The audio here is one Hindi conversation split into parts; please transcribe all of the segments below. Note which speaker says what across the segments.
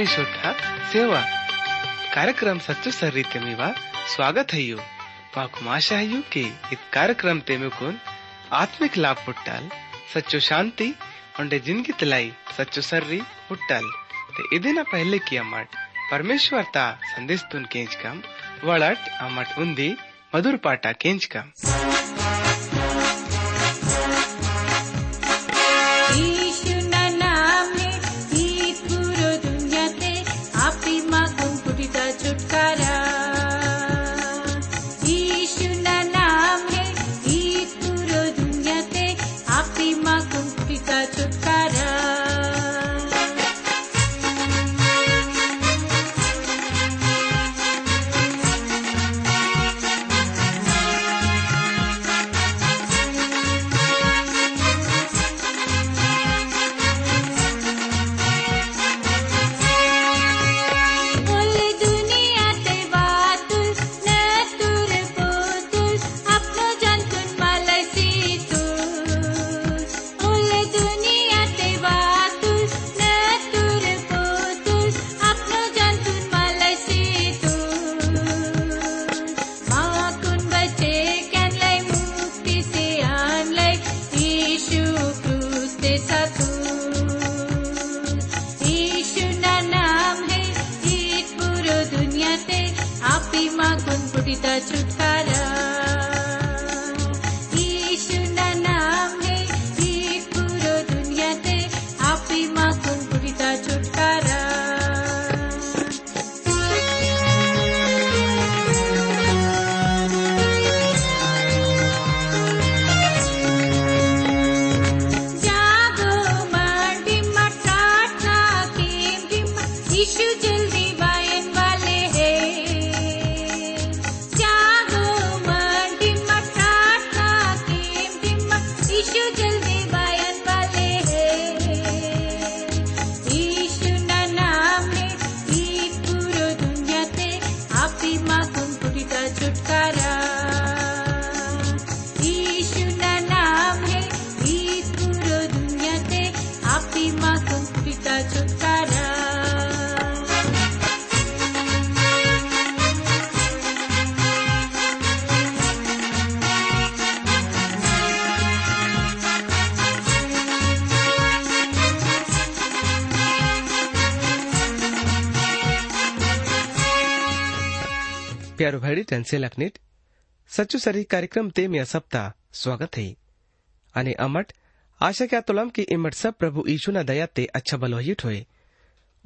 Speaker 1: ವಿಶ್ವಕ ಸೇವಾ ಕಾರ್ಯಕ್ರಮ ಸಚ್ಚು स्वागत है यू। पाकुम आशा है यू के इत कार्यक्रम ते मेकुन आत्मिक लाभ पुट्टाल, सच्चो शांति उन्डे जिनकी तलाई, सच्चो सर्री पुट्टाल। ते इदिन पहले किया मट परमेश्वर ता संदेश तुन केंच कम वड़ट अमट उन्दी मधुर पाटा केंच कम। प्यारो भाई त्यांचे लखनीत सच्चू सरी कार्यक्रम ते मी है। आणि अमट, आशा क्या तुलम की इमट सब प्रभु यीशु ना दया ते अच्छा बलो हिट होए।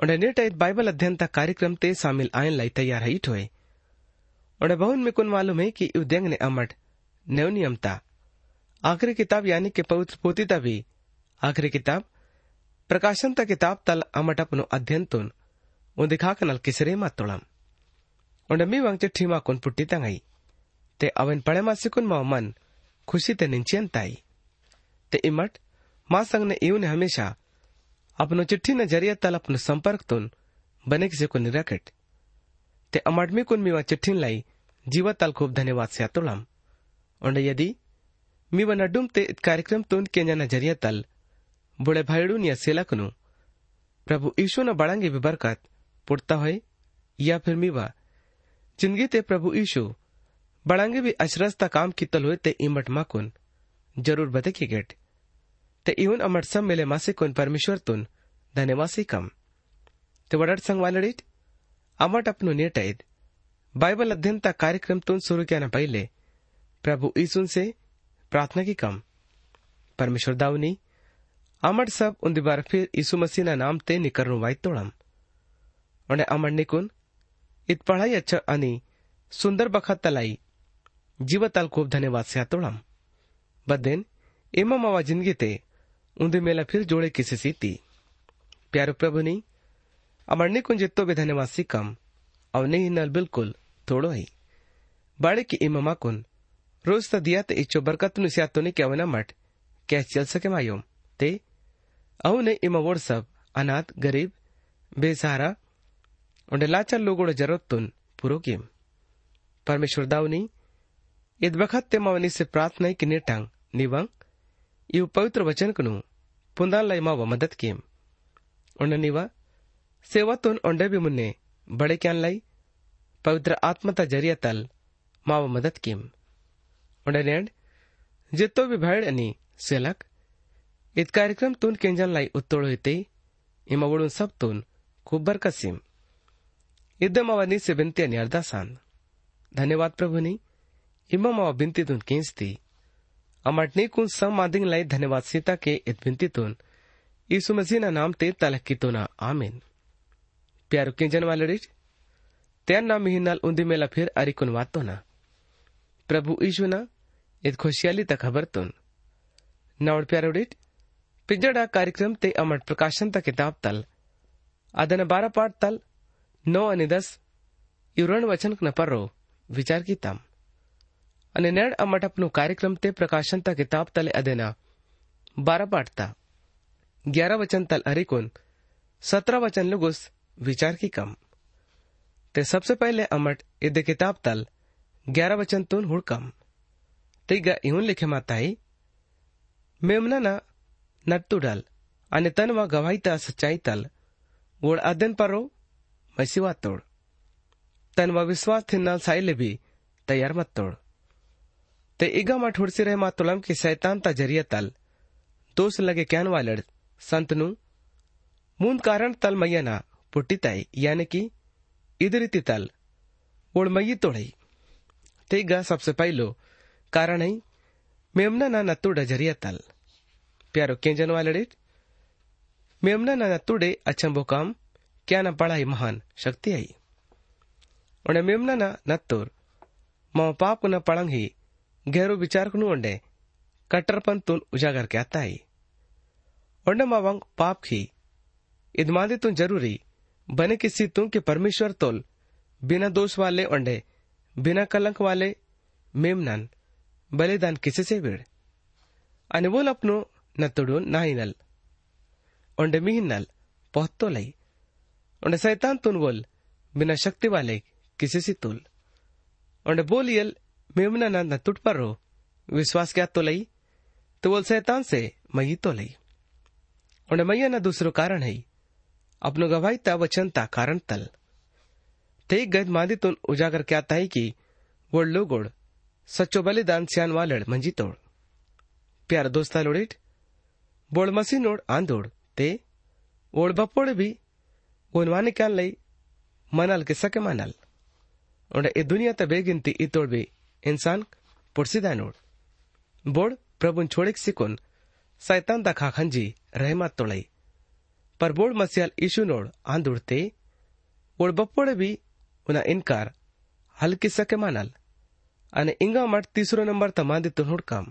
Speaker 1: उन्हें नेट एक बाइबल अध्ययन ता कार्यक्रम ते शामिल आयन लाई तैयार हिट होए। उन्हें बहुन में कुन मालूम है कि उद्यंग ने अमट नव नियमता आखिरी किताब यानी कि पवित्र पोतीता भी। आखिरी किताब प्रकाशन किताब तल अमट अपनो अध्ययन तुन। उन्दिखा कनल किसरे मा तुलम। उन्हें मी चिट्ठी मा कुन पुट्टी तंगई ते अवन पड़े मा सिकुन मा मन खुशी ते निंचियन ताई ते इमट माँ संग ने इवन हमेशा अपनो चिट्ठी न ज़रिए तल अपनो संपर्क तुन बने किसी को निरकट ते अमट मी कुन मीवा चिट्ठीन लाई जीवा तल खूब धन्यवाद से तुलम उन्हें यदि मी वन अड्डुम ते कार्यक्रम तुन के न ज़रिए तल बुढ़े भाईडून या सेलकनु प्रभु ईशु न बड़ंगे भी बरकत पुटता होए या फिर मीवा ज़िंदगी ते प्रभु ईशु, बड़ंगे भी अचरजता काम कितल हुए ते इमट माकुन ज़रूर बते की गेट। ते इवन अमट सब मिले मासे कुन, परमेश्वर तुन धन्यवासी कम। ते वडट संग वालडीत अमट अपनो नेटैद बाइबल अध्ययन ता कार्यक्रम तुन शुरू किया पहले, प्रभु ईसुन से प्रार्थना की कम। परमेश्वर दावनी अमट सब उन बार फिर यीशु मसीह ना नाम ते निकरनु वाई तोड़म। उन्हें अमर निकुन इत पढ़ाई अच्छा अनि सुंदर बखत तलाई। जीवताल खूब धन्यवाद से तोड़म। बदेन एमा मावा ज़िंदगी ते उन्दे मेला फिर जोड़े किसी सीती। प्यारो प्रभु नी अमरने कुन जित्तो भी धन्यवाद सी कम और नहीं नल बिल्कुल थोड़ो ही। बाड़े की इमामा कुन रोज त दिया ते इच्छो बरकत नु सिया तो ने क्या वना मठ, क्या चल सके मायोम। ते, अहु ने इमा वोड़ सब, अनाथ, गरीब, बेसहारा उन्हें लाचार लोगों ज़रूरत तुन पूरो किम परमेश्वर दावनी इद बखत ते मवनी से प्रार्थना की नेटांग निवंग इव पवित्र वचन कनु पुंदान लाई मावा मदद किम उन्हें निवा सेवातून ओंडे भी मुन्ने बड़े क्यान लाई, पवित्र आत्मता ज़रिया तल माव मदद किम ओंडे नेंड, जितो भी भाड़ अनि सेलक इत कार्यक्रम तून केंजन लाई उत्तोड़ होते, इमा सब तून खूब बरकसीम अवनी से बिनती अनि अरदासान धन्यवाद प्रभुनी इमम अव बिनतीतून केंचती अमटनी कुन सम मादिंग लाई धन्यवाद सीता के इत बिनतीतून यीशु मसीह ना नाम ते तलक्कीतोना आमीन प्यारो केंजन वालडीज त्यान ना मिहिनाल उंदी मेला फिर अरिकुन वातोना प्रभु यीशु ना इत खुशियाली तक खबरतून नावड प्यारोडीज पिजड़ा कार्यक्रम ते अमट प्रकाशन ता किताब तल ಅದನ್ನ ಬಾರ ಪಾಠ ತಲ್ ನೋ અને દસ યુરણ વચન ન પરરો વિચાર કીતામ અને નેડ અમટપનું કાર્યક્રમ તે પ્રકાશનતા કિતાબ તલે અદેના બારા પાઠતા ग्यारह वचन तल अरिकुन सत्रह वचन लुगुस विचार की कम ते सबसे पहले अमट इद किताब तल ग्यारह वचन तुन हुड़कम तिगा इहुन लिखे माताई मेमना ना नट्टू डल અને તનમાં ગવાઈતા સચ્ચાઈ તલ ઓળ वैसी तोड़। तन व विश्वास थिन्ना साइले भी तैयार मत तोड़। ते इगा मा ठोड़सी रहे मा तुलम के शैतान ता ज़रिया तल। दोष लगे कैन वाल संतनु मूंद कारण तल मैया ना, पुट्टी ताई, यानी कि इधरिति तल। बोड़ मई तोड़ई। ते गा सबसे पहलो कारण है, मेमना ना नत्तु डजरिया तल। प्यारो केंजन वाले मेमना ना नत्तू डे अच्छम बोकाम क्या ना पढ़ाई महान शक्ति आई उन्हें मेमना ना ಶಕ್ತಿಯಾಯಿ ಒಂಡೆ पाप न ಮಾ ही ಪಳಂಗಿ विचार कुनु ಒಂಡೆ कट्टरपन तुन उजागर के आता ही और मावंग पाप की इदमादे तुन ज़रूरी बने किसी तुम के परमेश्वर तोल बिना दोष वाले ओंडे बिना कलंक वाले मेमनन बलिदान किसे से भीड़ अनिबोल अपनो न तुड़ो नाइनल ओंडे मिहिनल पहतो लाई ओंडे शैतान तुन बोल, बिना शक्ति वाले किसी से तुल। ओंडे बोलियल मेमना ना न तुट पर रो, विश्वास क्या तो लई? तो बोल शैतान से मई तो लई। ओंडे, मैया ना दूसरो कारण है। अपनो गवाही ता वचन ता कारण तल। ते गद मादी तुन उजागर क्या ताई की वोड़ लोगोड़ सच्चो बलिदान स्यान वालड़ मंजी तोड़। प्यार दोस्ता लोड़िट, बोड़ मसी नोड़ आंदोड़, ते ओड़ बपोड़ भी उनवाने क्या लई मनल के सके मनल और ए दुनिया ते बेगिनती इतोड़ भी इंसान पुरसीदा नोड़ बोड़ प्रभुन छोड़िक सिकुन सैतान दा खाखंजी रहमत तोड़ई पर बोड़ मसियाल ईशु नोड़ आंदोड़ते ओड़ बपोड़े भी उना इनकार हल्की सके मनल અને इंगा मठ तीसरो नंबर तमांदी तुन हुड़काम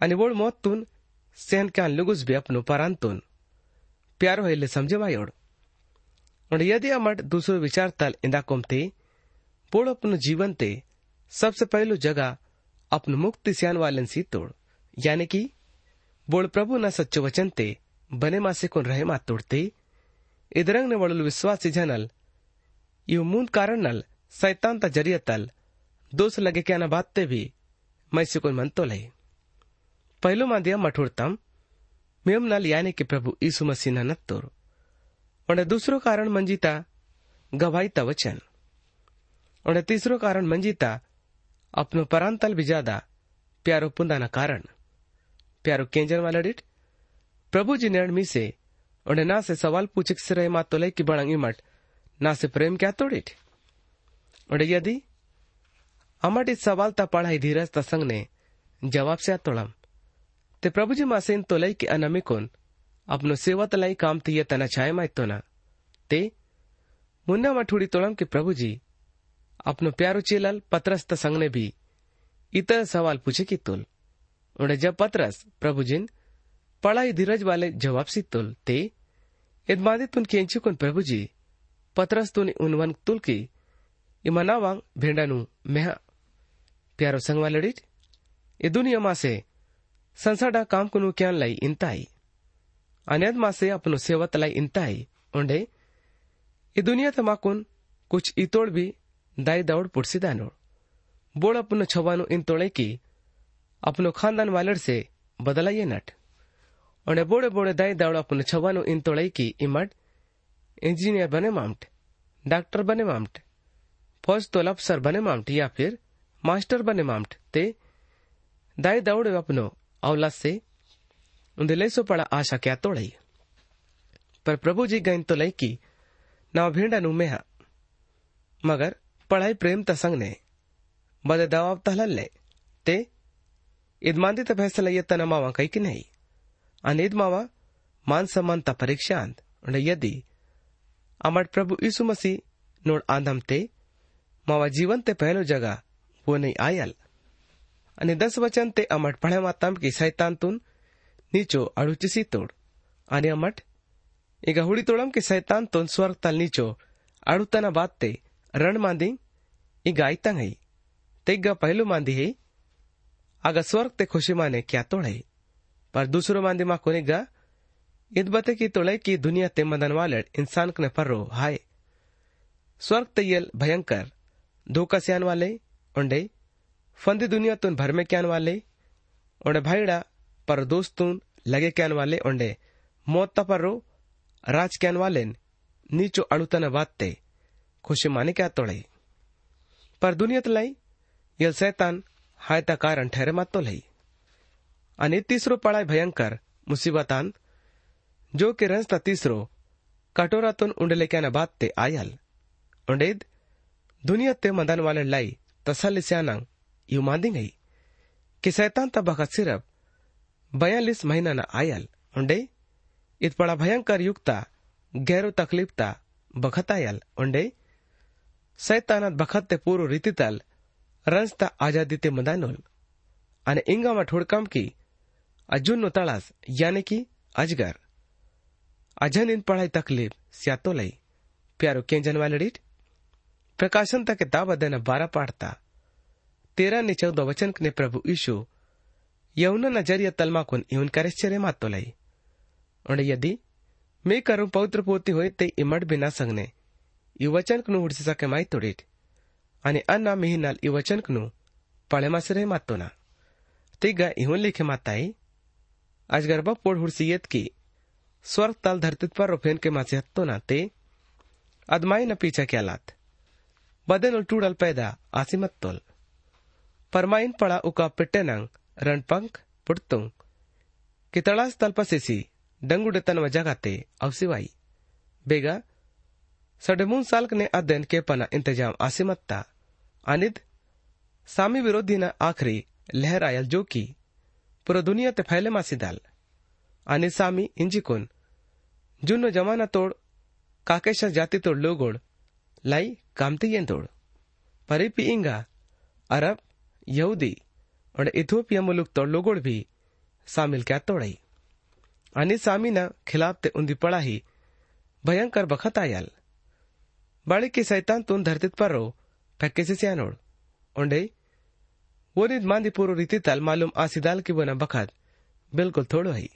Speaker 1: અને બોળ મોત તુન સેન ક્યાં લુગુસ भी अपनो परांतुन प्यारो हिले समझे वायोड़ और यदि अमट दूसरो विचार तल इंदा कोमते बोड़ अपनो जीवन ते सबसे पहलो जगह अपनो मुक्ति सियान वालन सी तोड़ यानी कि बोड़ प्रभु न सच्चो वचन ते बने मासे कोन रहे मा तोड़ते इदरंग ने वड़ल विश्वास जनल यु मूंद कारण नल शैतान ता ज़रिया तल दोष लगे क्या न बात भी मैं से मन तो लई पहलो मादिया मठुरतम मेम नल यानी कि प्रभु यीशु मसीह न नत्तोर और दूसरो कारण मंजीता गवाईता वचन। और तीसरो कारण मंजीता अपनो परांतल भी ज़्यादा प्यारो पुंदाना कारण। प्यारो केंजन वाला डिट, प्रभु जी ने मी से और ना से सवाल पूछे से रहे मात तो की बड़ंगी मठ ना से प्रेम क्या तोड़िट और यदि अमट इस सवाल ता पढ़ाई धीरज तसंग ने जवाब से तोड़म के अपनो सेवा तलाई काम तिये तना छाए माय तो ना। ते, मुन्ना मठुड़ी तोड़म के प्रभुजी, अपनो प्यारो चेलल पत्रस तसंग ने भी इतर सवाल पूछे की तुल? उन्हें जब पत्रस प्रभुजिन, पढ़ाई धीरज वाले जवाब सी तुल? ते इदमादि तुन केंची कुन प्रभुजी पत्रस तुन उनवन तुल की इमनावांग भेंडानु मेहा। प्यारो संग वाले ये दुनिया मा से संसाडा काम कुनु क्यान लाई इंताई। अनेद मा से अपनो सेवत लाई इंताई उंडे ये दुनिया तमाकुन कुछ इतोड़ भी दाई दौड़ पुड़सी दानोड़ बोड़ अपनो छवानो इन तोड़े की अपनो खानदान वालर से बदलाइए नट उन्हें बोड़े बोड़े दाई दौड़ अपनो छवानो इन तोड़े की इमट इंजीनियर बने मामट डॉक्टर बने मामट फौज तोल अफसर बने मामट या फिर मास्टर बने मामट ते दाई दौड़ अपनो औलाद से उने लैसो पड़ा आशा क्या క్యాతోడై पर प्रभु जी गई तो लई की नाव भेंडा नु मेहा मगर पढ़ाई प्रेम तसंग ने बदे दवाब तहलल ले ते इदमांदी तैसा फैसला ये मावा कई कि नहीं अनिद मावा मान सम्मान त परीक्षा अंत यदि अमर प्रभु यीशु मसीह नोड आंधम ते मावा जीवन ते पहलो जगह वो नहीं आयल अनि दस वचन ते अमर पढ़े मातम की सैतान तुन ನೀಚು ಅಳುಚಿಸಿ ತೋಡ್ ಆನೆಯ ಮಠ್ ಈಗ ಹುಡಿತೋಳಂಕೆ ಸೈತಾನ್ ತೊನ್ ಸ್ವರ್ಗ ತಲ್ ನೀಚೋ ಅಡುತನ ಬಾತ್ತೆ रण मांदी ई गायतंग हई तेगा पहलू मांदी हई आगा स्वर्ग ते खुशी माने क्या तोड़ई पर दूसरो मांदी मा कोने गा। इत बते की तोड़ई की दुनिया ते मदन वाले इंसान कने पर्रो हाय। स्वर्ग ते यल भयंकर। धोखा से वाले उंडे फंदी दुनिया तुन भर में क्या वाले। उंडे भाईड़ा पर दोस्तों लगे कहन वाले ओंडे। ಲಗೆ पर रो राज कहन वाले नीचो अणुतन वाते खुशी माने क्या तोड़े। पर दुनियत तो लाई, यल सैतान हायता कारण ठहरे मातो लई। अने तीसरो पढ़ाई भयंकर, मुसीबतान, जो के रंजता तीसरो, कटोरा तुन उंडले क्या बात ते आयल। उंडेद दुनिया ते मदन वाले लाई तसल स्यानंग, यू मांदी गई। कि सैतान तब सिर्फ़ बयालीस महीना न आयल उंडे इत बड़ा भयंकर युक्ता गैरो तकलीफता बखत आयल उंडे सैतानात बखत ते पूरो रीतितल रंजता आजादी ते मदानोल અને ઈંગામાં ઠોડકામ की અજુનનો તળાસ યાને की अजगर अजन इन पढ़ाई तकलीफ स्यातो लई प्यारो केंजन वालडीट प्रकाशन तक किताब अध्ययन बारह पाठता तेरह ने चौदह वचन ने प्रभु यीशु ಯೌನನ ಜರಿಯ ತಲ್ಮಾಕುನ್ मातो ಕರೆಶ್ಚರೆ ಮಾತೊಲೈ यदि मैं ಮೇ ಕರು पोती हो ते इमट बिना संगने। युवचन कनु उड़ सके माई ತೊಡೀಟ್ आणि अन्ना मिहिनाल इ वचनकनु पाळेमासरे मातो ना ते गा इहून लिखे माताई, आज गरबा पोड हुडसी येत की, स्वर्ग ताल धरतीत पर रोफेन के माचे हत्तो ना ते अदमाई न पीछा क्या लात। बदन उल टूडल पैदा, आसी मत तोल परमाइन पड़ा उका पिटे नंग रणपंख पुटतुंग कि तड़ास तलपसेसी डंगुडे तन वजगाते अवसिवाई बेगा, साढ़े मून साल ने अध्ययन के पना इंतज़ाम आसिमत्ता अनिद, सामी विरोधी न आखरी लहर आयल जो की, पुरो दुनिया ते फैले मासीदाल आणि सामी इंजिकोन जुन्नो जमाना तोड काकेशा जाति तोड लोगोड लाई कामती येन तोड। परिपी इंगा, अरब, यहूदी। और इथोपिया मुलुक तोड़ लोगोड़ भी शामिल क्या तोड़ई आणि सामी न खिलाफ ते उन्दी पड़ा ही भयंकर बखत आयल बड़ी की सैतान तुन धरतीत पर रो फक्के से सियानोड़ उंडे ಓದಿದ್ ಮಾಂದಿ ಪೂರ್ವ ರೀತಿ ತಲ್ ಮಾಲೂಮ್ ಆ ಸಿದಾಲ್ की बोना बखत बिल्कुल थोड़ो है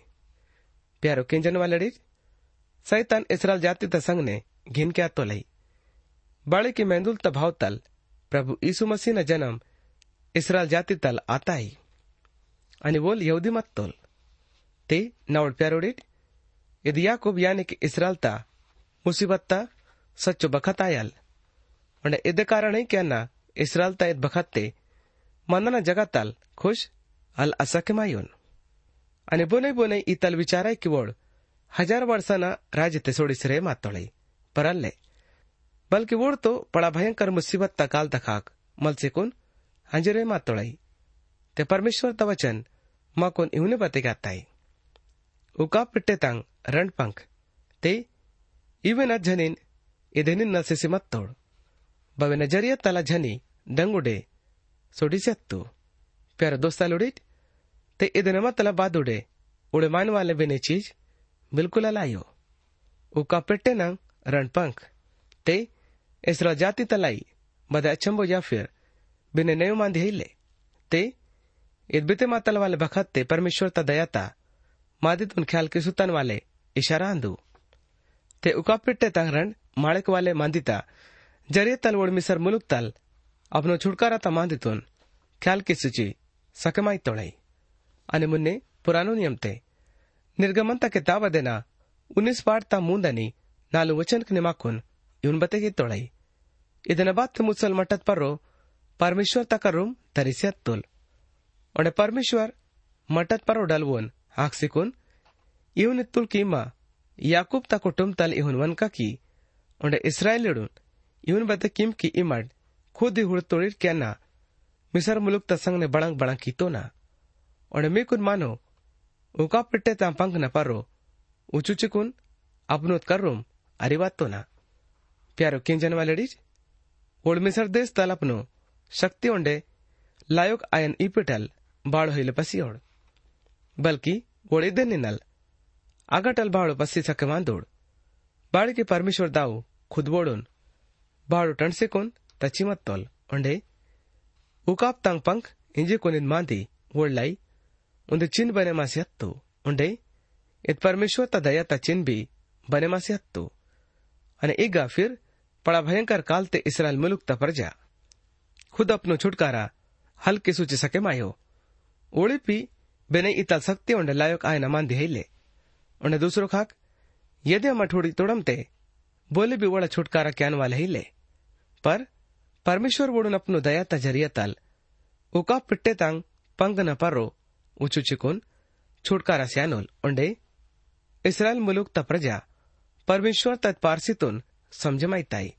Speaker 1: प्यारो किंजन वाले सैतान इसराल जाति त संग ने घिन क्या तो लई बाड़े की मेंदुल तभाव तल प्रभु यीशु मसीह न जन्म इसराल जाति तल आता ही। आणि बोल, यहूदी मत तोल। ते नवड प्यारोडीट यदि याकूब यानी कि इसराल ता मुसीबत ता सच्चो बखत आयल। और इद कारण है क्या ना इसराल ता id बखत। ते मनाना जगाताल खुश, अल असकमायोन आणि बोने बोने इतल विचाराय किवळ हज़ार वर्षाना राज ते सोडीसरे मातोळे परल्ले बल्कि वोड तो पड़ा भयंकर मुसीबत तकाल तखाक मलसे हंजरे मातोळई ते परमेश्वर तवचन मा कोन इवने बते गाताई उका पिट्टे तांग रणपंख ते इवन झनीन इदेनिन नसेसी मत्तोड बवे नज़रिया तला झनी डंगुडे सोडिसेत्तु प्यारे दोस्ता लुड़िट ते इदन मतलब बादुडे उड़े मान वाले बिने चीज़ बिल्कुल अलायो उका पेट्टे नंग रणपंख ते इसरा जाति तलाई बदे अचंबो या फिर बिने ಬಿನ್ನೆ ಮಂದಿ हिले ते इत बीते मातल वाले बखत ते परमेश्वर ता दया ता मादित उन ख्याल के सुतन वाले इशारा अंदू ते उकापिट्टे तंगरण माणिक वाले मांदिता ज़रिए तल वोड़ मिसर मुलुक तल अपनो छुटकारा ता मांदितुन ख्याल की सूची सकमाई तोड़ाई अने मुन्ने पुरानो नियम ते निर्गमन ता किताब देना उन्नीस पाठ ता मुंदनी नालू वचन के निमाकुन यून बते की तोड़ाई इधन बात मुसल मटत पर रो परमेश्वर तक रूम तरीसे तोल। आणि परमेश्वर मटत पार उडालवून हाक सिकुन। इवन इतुल की याकूब ता कुटुंब तल इहुन वन का की। ओंडे इसराइल इडून इवन बत किम की इमड, खुद ही हुड़ तोड़ क्या ना। मिसर मुलुक तसंग ने बड़ंग बड़ंग की तो ना। उन्हें मे कुन मानो, उका पिट्टे ता पंख न पारो। ऊंचू चिकुन, अपनोत कर रूम अरे बात तो ना। प्यारो किंजन वाले डिज? ओड़ मिसर देश तल अपनो। शक्ति उंडे लायोक आयन इपिटल बाड़ हिल पसीओड़ बल्कि वोड़े निनल अगटल बाड़ पसी सके मांदोड़ बाड़ के परमेश्वर दाऊ खुद बोड़ोन बाड़ टंडसे कोन, तची मत तोल। उंडे उकाप तंग पंख इंजे को निंद मांदी वोड़लाई उंदे चिन्ह बने मासी उंडे, इत परमेश्वर ता दया ता चिन्ह भी बने मासी हत्तू। अने एक फिर पड़ा भयंकर काल ते इसराइल मुलुक ता पर जा। ખુદ અપનો છુટકારા હલકે સૂચી શકે માયો ઓળીપી બેને ઇતલ શક્તિ ઓંડે લાયક આયના માંધી હૈલે અને દૂસરો ખાક યદે મઠોડી તોડમતે બોલે બી ઓળા છુટકારા ક્યાન વાલે હૈલે પર પરમેશ્વર વોડુન અપનો દયા તા જરિયા તાલ ઉકા પિટ્ટે તાંગ पंग न परो ऊंचू चिकुन छुटकारा स्यानोल ओंडे इस्रायल मुलुक ता प्रजा परमेश्वर तत् पारसितून समजमायताई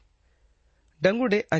Speaker 1: डंगुडे आ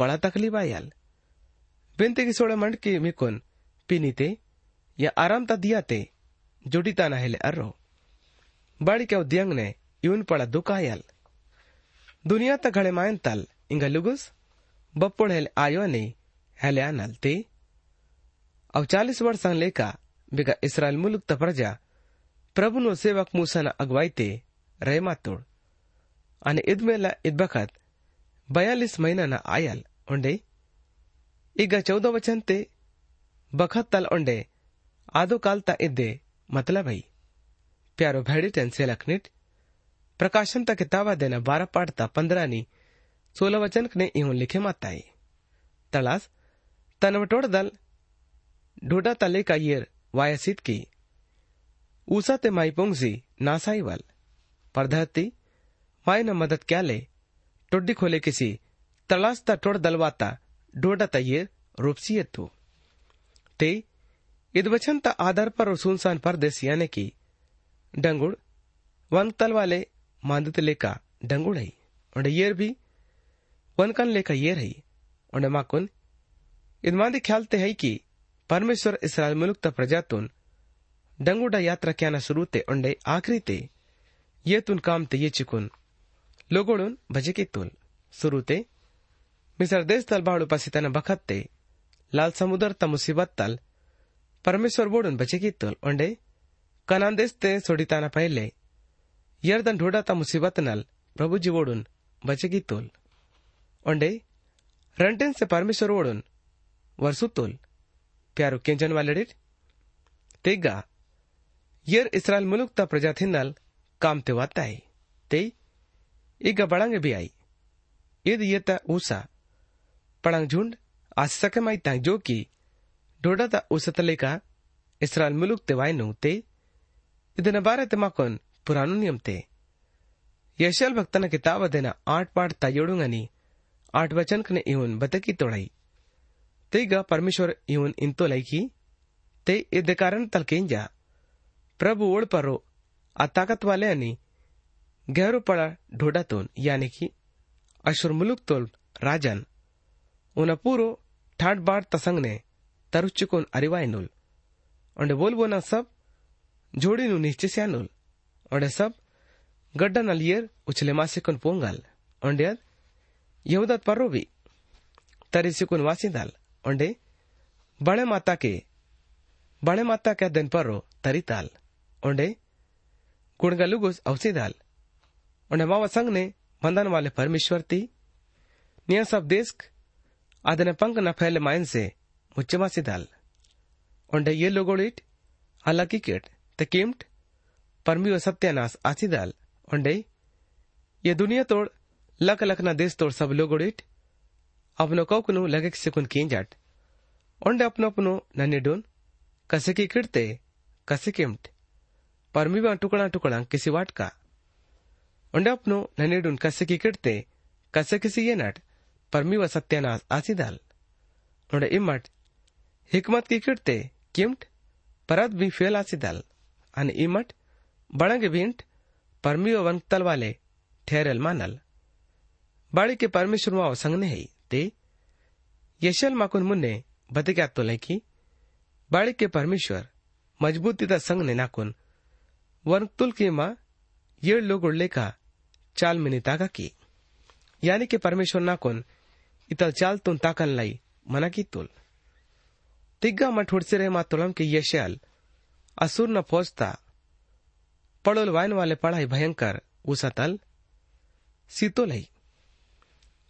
Speaker 1: पड़ा तकलीफ आयाल बिनते की सोड़ा मंड की मिकुन पीनीते या आराम ता दियाते जोड़ीता ना हेले अर्रो बाड़ी के उद्यंग ने यून पड़ा दुख आयाल दुनिया ता घड़े मायन तल इंगा लुगुस बप्पोड़ हेले आयो ने हेले आनल ते अब चालीस वर्ष लेका बिगा इसराइल मुलुक ता प्रजा પ્રભુનો સેવક મૂસાના અગવાઈતે રહેમાતોડ અને ઇદમેલા ઇદબખત બયાલીસ મહિનાના આયલ ಒಂಡೆ ಈಗ ಚೌದ ವಚಂತೆ ಬಖತ್ತಲ್ ಒಂಡೆ ಆದೋ ಕಾಲ್ತಾ ಇದ್ದೆ ಮತಲಬೈ प्यारो भैडी टेंसे लखनिट प्रकाशन तक किताबा देना बारह पाठता पंद्रहनी सोलह वचन ने इहों लिखे माताई तलास तनवटोड़ दल ढूडा तले का येर वायसित की ऊसा ते माई पुंगसी नासाई वल परधती माई न मदद क्या ले टोड्डी खोले किसी तलास्ता टोड़ दलवाता ढोडा तय्यर रूपसी तू ते इदवचन ता आधार पर और सुनसान परदेश यानी की, डंगुड़, वन तल वाले मांदत लेका डंगुड़ है। और येर भी, वन कन लेका येर है। और माकुन इदमांदी ख्याल ते है कि परमेश्वर इसराइल मुलुक ता प्रजातुन, डंगुडा यात्रा क्याना शुरू ते उंडे आखिरी ते ये तुन काम ते ये चिकुन, लोगोडून भजे की तुल, शुरू ते मिसर देश तल बाड़ू पसितन बखत ते लाल समुद्र ता मुसीबत तल परमेश्वर बोडून बचे की तुल उंडे कनान देश ते सोडिताना पहले यर्दन ढोडा ता मुसीबत नल प्रभु जी ओडून बचे की तुल उंडे रंटेन से परमेश्वर ओडून वर्षु तुल प्यारो केंजन वाले तेगा यर इसराइल मुलुक ता प्रजा थिनल काम ते वाता है ते इगा बड़ांगे भी आई इद ये ता ऊसा पड़ांग झुंड आज सके माई ता जो की ढोडा ता ऊसतले का इसराइल मुलुक ते वाई नु ते ಇದನ್ನ ಬಾರತೆ ಮಾಕೋನ್ ಪುರಾನು ನಿಯಮ್ ते यशल भक्तन किताब देना आठ पाठ तायोडुंगनी आठ वचन कने इवन बतकी तोड़ाई तेगा परमेश्वर इवन इंतो लैकी ते इद कारण तलकेंजा प्रभु ओळ परो आ ताकत वाले आणि गहरो पड़ा ढोडातोन यानी कि अशुर मुलुक तोल राजन उन पूरो ठाट बाट तसंगने तरुच्चुकोन अरिवायनुल और बोल बोना सब जोड़ी नु नीचे स्यानुल और सब गड्डा नलियर उछले मासिकुन पोंगल और यहूदत पर्रो भी तरिसिकुन वासिदाल और बड़े माता के बड़े माता के दिन पर्रो तरिताल ಒಂಡೆ ಗುಣಗಲುಗುಸ್ ಔಸಿದಾಲ್ उन्हें मावा संग ने मंदन वाले परमेश्वर ती निया सब देश ಅದನ್ನ ಪಂಕ್ ನ ಫೈಲ್ ಮೈನ್ಸೆ ಮುಚ್ಚಮಾಸಿದಾಲ್ ಒಂಡೆ ये लोगोड़िट हालांकि केट ते किम्ट परमी सत्यानाश आसीदाल ओंडे ये दुनिया तोड़ लक लक ना देश तोड़ सब लोगोड़िट अपनो कौकनु लगे सिकुन कींजाट ओंडे अपनो अपनो नन्नेडून कसे की किड़ते कसे किम्ट परमी टुकड़ा टुकड़ा किसी वाट का ओंडे अपनो नन्नेडून कसे की किड़ते कसे किसी ये नट परमिव सत्यानाश आसीदाल उन्होंने इमट हिकमत की किड़ते किमट परत भी फेल आसीदाल अन इमट बड़ंग भींट परमिव वंतल वाले ठेरल मानल बाड़ी के परमेश्वर माओ संग ने है ते यशल माकुन मुन्ने बतिका तो लेकी बाड़ी के परमेश्वर मजबूती ता संग ने नाकुन वर्णतुल के मा ये लोग उड़ले का चाल मिनी ताका की यानी के परमेश्वर नाकुन इतल चाल तुन ताकन लाई, मना की तुल। तिग्गा मठ हुड़से रहे मातुलम के यशाल असुर न पहुँचता। पड़ोल वाइन वाले पढ़ाई भयंकर, उसा तल। सीतो लई।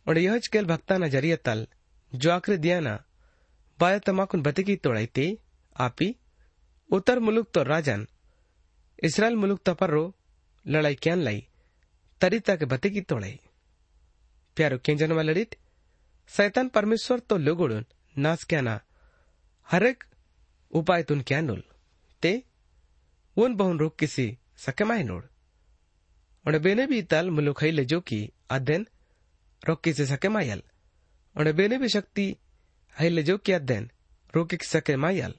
Speaker 1: और यह केल भक्ता न ज़रिए तल। जो आखिर दिया न, बाय तमाकुन बतिकी तोड़ाई ते, आपी। उत्तर मुलुक तो राजन। इसराइल मुलुक तपर्रो लड़ाई क्यान लाई। तरीता के बतिकी तोड़ाई। प्यारो केंजन वालड़ीट सैतान परमेश्वर तो लुगुडून नाच क्या ना? हरेक उपाय तुन क्या नोल? ते, उन बहुन रुक किसी सके माय नोड उणे बेने भी ताल मुलो ले जो की अध्ययन रोकी किसी सके मायल उणे बेने भी शक्ति है ले जो की अध्ययन रोकी सके मायल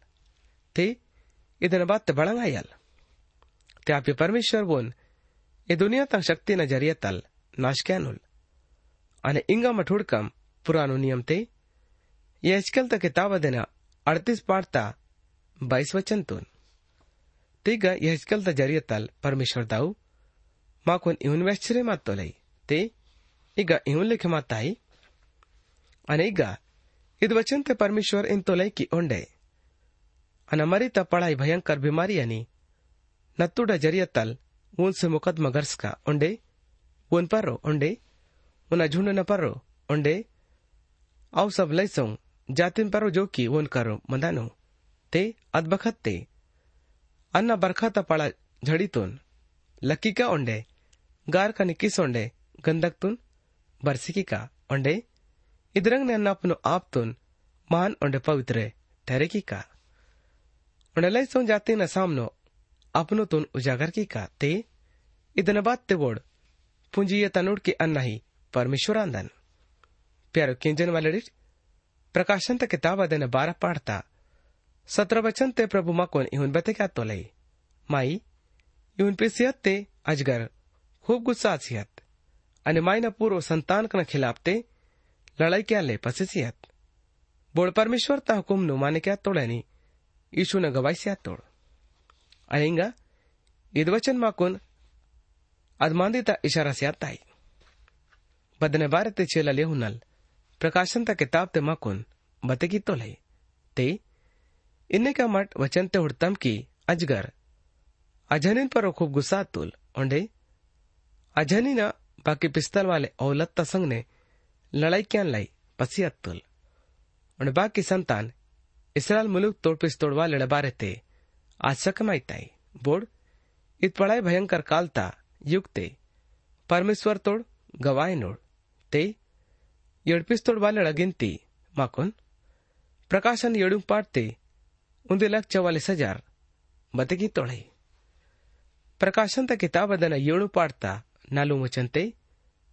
Speaker 1: ते, इधर बात तो बड़ा आयल ते आप ये परमेश्वर बोन, ये दुनिया तक शक्ति नज़रिया ज़रिए तल नाश क्या नोल? अने इंगा मठोड़ कम पुरानो नियम ते यशकल त किताब देना अड़तीस पाठ ता बाईस वचन तुन तीग यशकल त ज़रिए तल परमेश्वर दाऊ माकुन इवन वेश्चरे मात तो लई ते ಈಗ ಇವು ಲೆಖ ಮಾತಾಯಿ ಅನೇಗ ಇದು ವಚನತೆ ಪರಮೇಶ್ವರ್ ಇಂತೋ ಲೈಕಿ ಒಂಡೆ ಅನ ಮರಿತ ಪಳಾಯಿ ಭಯಂಕರ ಬಿಮಾರಿ ಅನಿ ನತ್ತುಡ ಜರಿಯತ್ತಲ್ ಉನ್ಸೆ ಮುಕದ್ಮ ಗರ್ಸ್ಕ ಒಂಡೆ ಉನ್ ಪರ್ರೋ ಒಂಡೆ ಉನ ಝುಂಡನ ಪರ್ರೋ ಒಂಡೆ सब लैसों, जातिन परो जो की वन करो, मंदानो। ते अदबखत ते। अन्ना बरखा तुन। लकी का ओंडे? गार का निकिस ओंडे? गंदक तुन? बरसिकी का ओंडे? इधरंग ने अन्ना अपनो आप तुन, महान ओंडे पवित्र, ठहरे की का? ओंडे लैसों जाते न सामनो, अपनो तुन उजागर की का? ते? इदन बात ते बोड़ पूंजी तनुड़ के अन्ना ही परमेश्वरांदन प्यारो किंजन वाले प्रकाशन त किताब अदन बारह पढ़ता सत्र वचन ते प्रभु माकोन इहुन बते क्या तो लई माई, इहुन पे सियत ते अजगर खूब गुस्सा सियत अने माई न पूर्व संतान कन खिलाफ ते लड़ाई क्या ले पसे सियत बोल परमेश्वर ता हुकुम नु माने क्या तोड़े नी? ईशु न गवाई सियत तोड़। अलिंगा ईद वचन माकुन अदमांदिता इशारा सियत ताई। बदने बारे ते चेला ले हुनल ता किताब ते मकुन बतेगी तो ले ते, इन्ने का मट वचन ते उड़तम की अजगर। अजनिन पर खूब गुस्सा तुल, ओंडे। अजनी ना बाकी पिस्तल वाले औलत संग ने लड़ाई क्या लाई पसी तुल। और बाकी संतान, इसराइल मुलुक तोड़ पिस्तोड़ वाले बारे ते आज सकमाई ताई बोर्ड इत पढ़ाई भयंकर कालता युक्ते परमेश्वर तोड़ गवाए नोड़। ते ಏಳ್ಪಿಸ್ತೋಡ್ ಗಿಂತಿ ಮಾಕೊನ್ ಪ್ರಕಾಶನ್ ಏಳು ಪಾಡ್ತಿ ಒಂದು ಲಾಕ್ ಚವಾಲಿಸ್ ಹಜಾರ್ ಮತ್ತೆ ಗೀತೋಳೆ ಪ್ರಕಾಶಂತ ಕಿತಾಬದನ ಏಳು ಪಾಡ್ತಾ ನಾಲು ಮುಚಂತೆ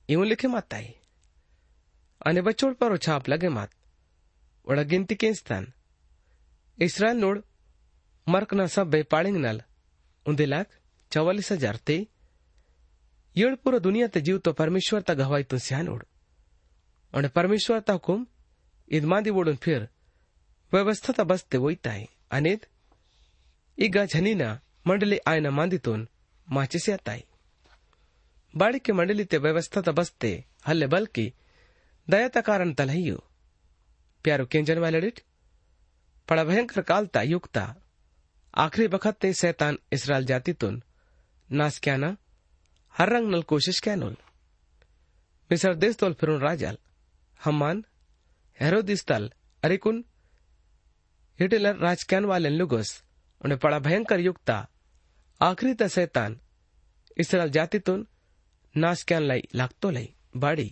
Speaker 1: ಇವು ಲಿಖೆ ಮಾತಾಯಿ અને બચોડ પર છાપ લગે માત ઓળગિનતી કેન્સ્તાન ઇસરાયલ નોડ મર્કના સભ્ય પાળિંગનાલ ઉંદે લાખ ચવાલીસ હજાર તે ಏಳು ಪೂರ ದುನಿಯಾತ ಜೀವತೋ ಪರಮೇಶ್ವರ್ ತ ಗವಾಯಿತು ಸ್ಯಾನೋಡ್ ता गवाई तू स्यानोड आणि परमेश्वर ता हुकुम इदमादी ओढून फिर व्यवस्था ता बसते वैताय अनेद इगा झनीना मंडली आयना मांदितून माचिस येताय ಬಾಳಿಕೆ ಮಂಡಲಿತೆ ವ್ಯವಸ್ಥಾತ ಬಸ್ತೆ ಹಲ್ಲೆ ಬಲ್ಕಿ ದಯತ ಕಾರಣ ತಲಹಿಯು ಪ್ಯಾರು ಕೆಂಜನ್ वालेडिट पड़ा भयंकर कालता युक्ता आखिरी बखत ते सैतान इसराइल जातीतून नासक्याना हर रंग नल कोशिश कैनुल मिसर देश तोल फिरुन राजल हम्मान हेरोदिस्तल अरिकुन हिटलर राजक्यान वाले लुगोस उन्हें पड़ा भयंकर युक्ता आखरी त शैतान इसरायल जातीतून नाश क्यान लाई लागतो लाई बाड़ी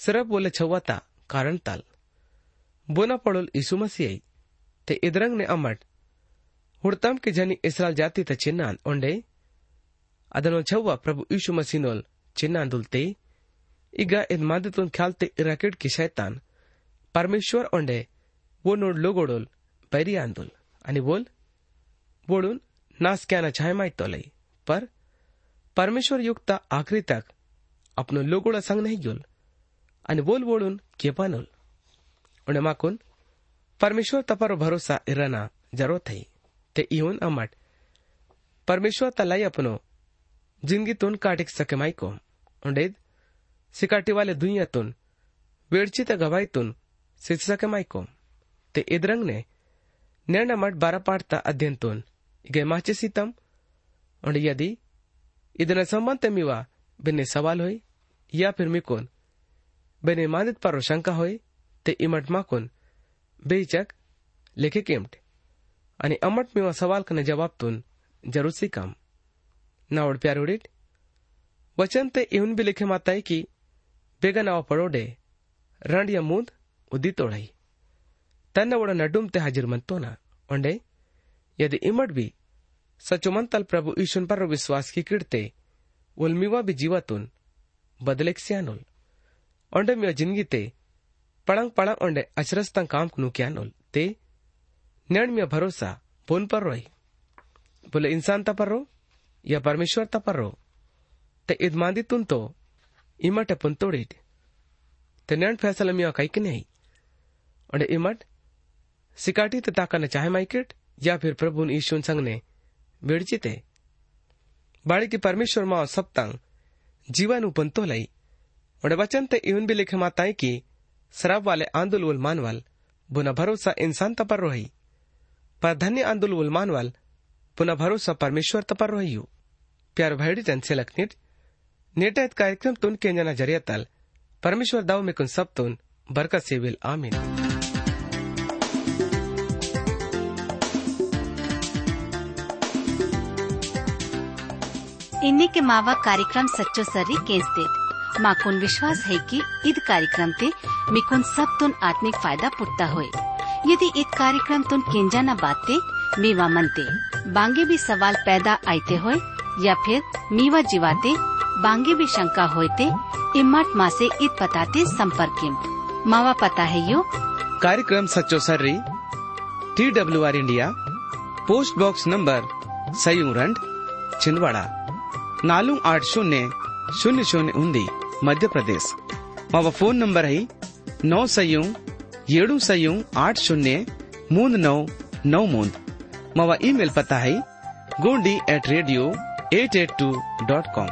Speaker 1: सिर्फ बोले छवाता कारण ताल बोना पड़ोल ईसु मसीह ते इदरंग ने अमट ಹುಡ್ತಾಮ್ ಕೆ ಜನಿ ಇಸ್ರಾಲ್ ಜಾತಿ ತ ಚಿನ್ನಾನ್ ಒಂಡೆ ಅದನ್ನು ಛವ್ವ ಪ್ರಭು ಯೀಶು ಮಸೀನೋಲ್ ಚಿನ್ನಾನ್ ದುಲ್ತೆ ಈಗ ಇದ್ ಮಾದಿತುನ್ ಖ್ಯಾಲ್ತೆ ಇರಾಕಿಡ್ ಕಿ ಶೈತಾನ್ परमेश्वर ओंडे वो नोड लोगोडोल बैरी आंदोल आणि बोल बोलून नास क्या छाय माहित तोलई पर परमेश्वर युक्त आखरी तक अपनो लोगोडा संग नाही गेल आणि बोल बोलून केपानोल उणे माकून परमेश्वर तपारो भरोसा इराना जरूरत है ते येऊन अमाट परमेश्वर तलाई अपनो जिंदगीतून काटिक सके मायको उंडेद सिकाटीवाले दुय्येतून वेळची त्या गवायतून सिसके मायको ते इद्रंगने नेणा मट बारा पाडता अध्ययनतून गे माचे सीतम, और यदि इदना संबंध मिवा, बिन्ने सवाल होई, या फिर मिकोन बिने मानित पारो शंका होई, ते इमट माकोन बेचक लेखे केमट। आणि अमट मिवा सवाल कने जवाबतून ज़रूर सी काम नावड प्यारोडीट वचन ते इहून बी लिखे माताय की बेगा नावा पडोडे ರಂಡ್ ಯ ಮೂಂದ್ ಉದ್ದಿತೋಳೈ ತನ್ನ ಒಡ ನಡುಮ್ ते हाजिर मनतो ना ओंडे यदि इमट भी सचुमंतल प्रभु ईशुन पर विश्वास की किडते उलमिवा भी जीवातून बदलेक सियानोल ओंडे मिया जिंदगी ते पड़ंग पड़ंग ओंडे अचरस्तं काम कुनु क्यानोल ते नेण मिया भरोसा बोन पर रोई बोले इंसान ता पर रो या परमेश्वर ता पर रो ते इदमांदी तुन तो ते नेण फैसला मिया कई नहीं ओंडे इमट सिकाटी ते ताकने चाहे माइकेट या फिर प्रभु ईशुन संग ने की परमेश्वर माँ सप्तंग जीवन उपंतो लई और वचन ते इवन भी लिखे माताएँ की शराब वाले आंदोल उल मानवल बुना भरोसा इंसान तपर रोही पर धन्य आंदोल उल मानवल पुनः भरोसा परमेश्वर तपर रोही प्यार भैडी जन से नेटा कार्यक्रम तुन के जना ज़रिया तल परमेश्वर दाव में कुन सब तुन। बरकत से विल। आमीन।
Speaker 2: इन्हीं के मावा कार्यक्रम सच्चो सर्री केंसते माकुन विश्वास है कि ईद कार्यक्रम ते मिकुन सब तुन आत्मिक फ़ायदा पुटता होए। यदि ईद कार्यक्रम तुन केंजा न बाते, मीवा मनते, बांगे भी सवाल पैदा आते होए, या फिर मीवा जीवाते बांगे शंका होते इमट माँ से इत पताते संपर्क मावा पता है यो?
Speaker 1: कार्यक्रम सचो सर्री T W R India, post box number सयूर Chhindwara, नालू आठ शून्य शून्य शून्य उन्दी, मध्य प्रदेश। मावा फ़ोन नंबर है, नौ सयू ಏಳು सयू, आठ शून्य, मूंद नौ नौ मूंद। मावा ಇಮೇಲ್ पता है, Gondi at radio eight eight two dot com